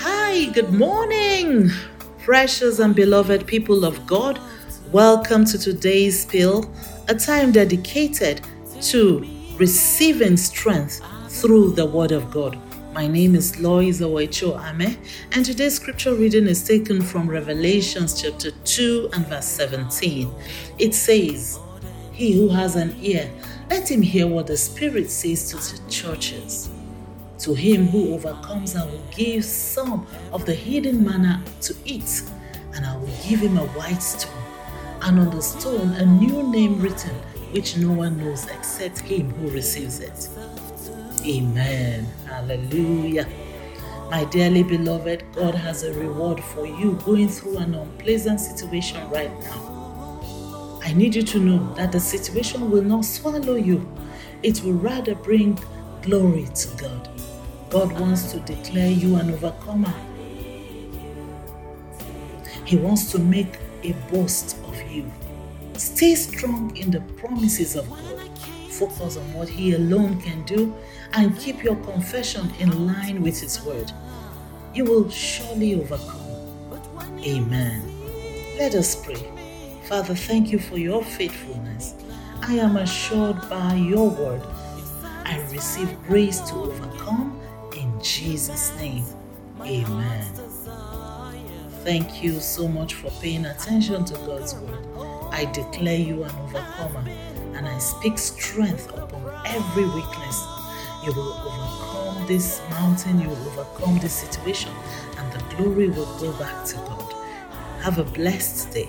Hi, good morning, precious and beloved people of God. Welcome to today's Pill, a time dedicated to receiving strength through the Word of God. My name is Lois Owecho Ame, and today's scripture reading is taken from Revelations chapter 2 and verse 17. It says, He who has an ear, let him hear what the Spirit says to the churches. To him who overcomes, I will give some of the hidden manna to eat, and I will give him a white stone, and on the stone a new name written, which no one knows except him who receives it. Amen. Hallelujah. My dearly beloved, God has a reward for you going through an unpleasant situation right now. I need you to know that the situation will not swallow you, it will rather bring glory to God. God wants to declare you an overcomer. He wants to make a boast of you. Stay strong in the promises of God. Focus on what He alone can do and keep your confession in line with His word. You will surely overcome. Amen. Let us pray. Father, thank you for your faithfulness. I am assured by your word. I receive grace to overcome in Jesus' name. Amen. Thank you so much for paying attention to God's word. I declare you an overcomer and I speak strength upon every weakness. You will overcome this mountain, you will overcome this situation, and the glory will go back to God. Have a blessed day.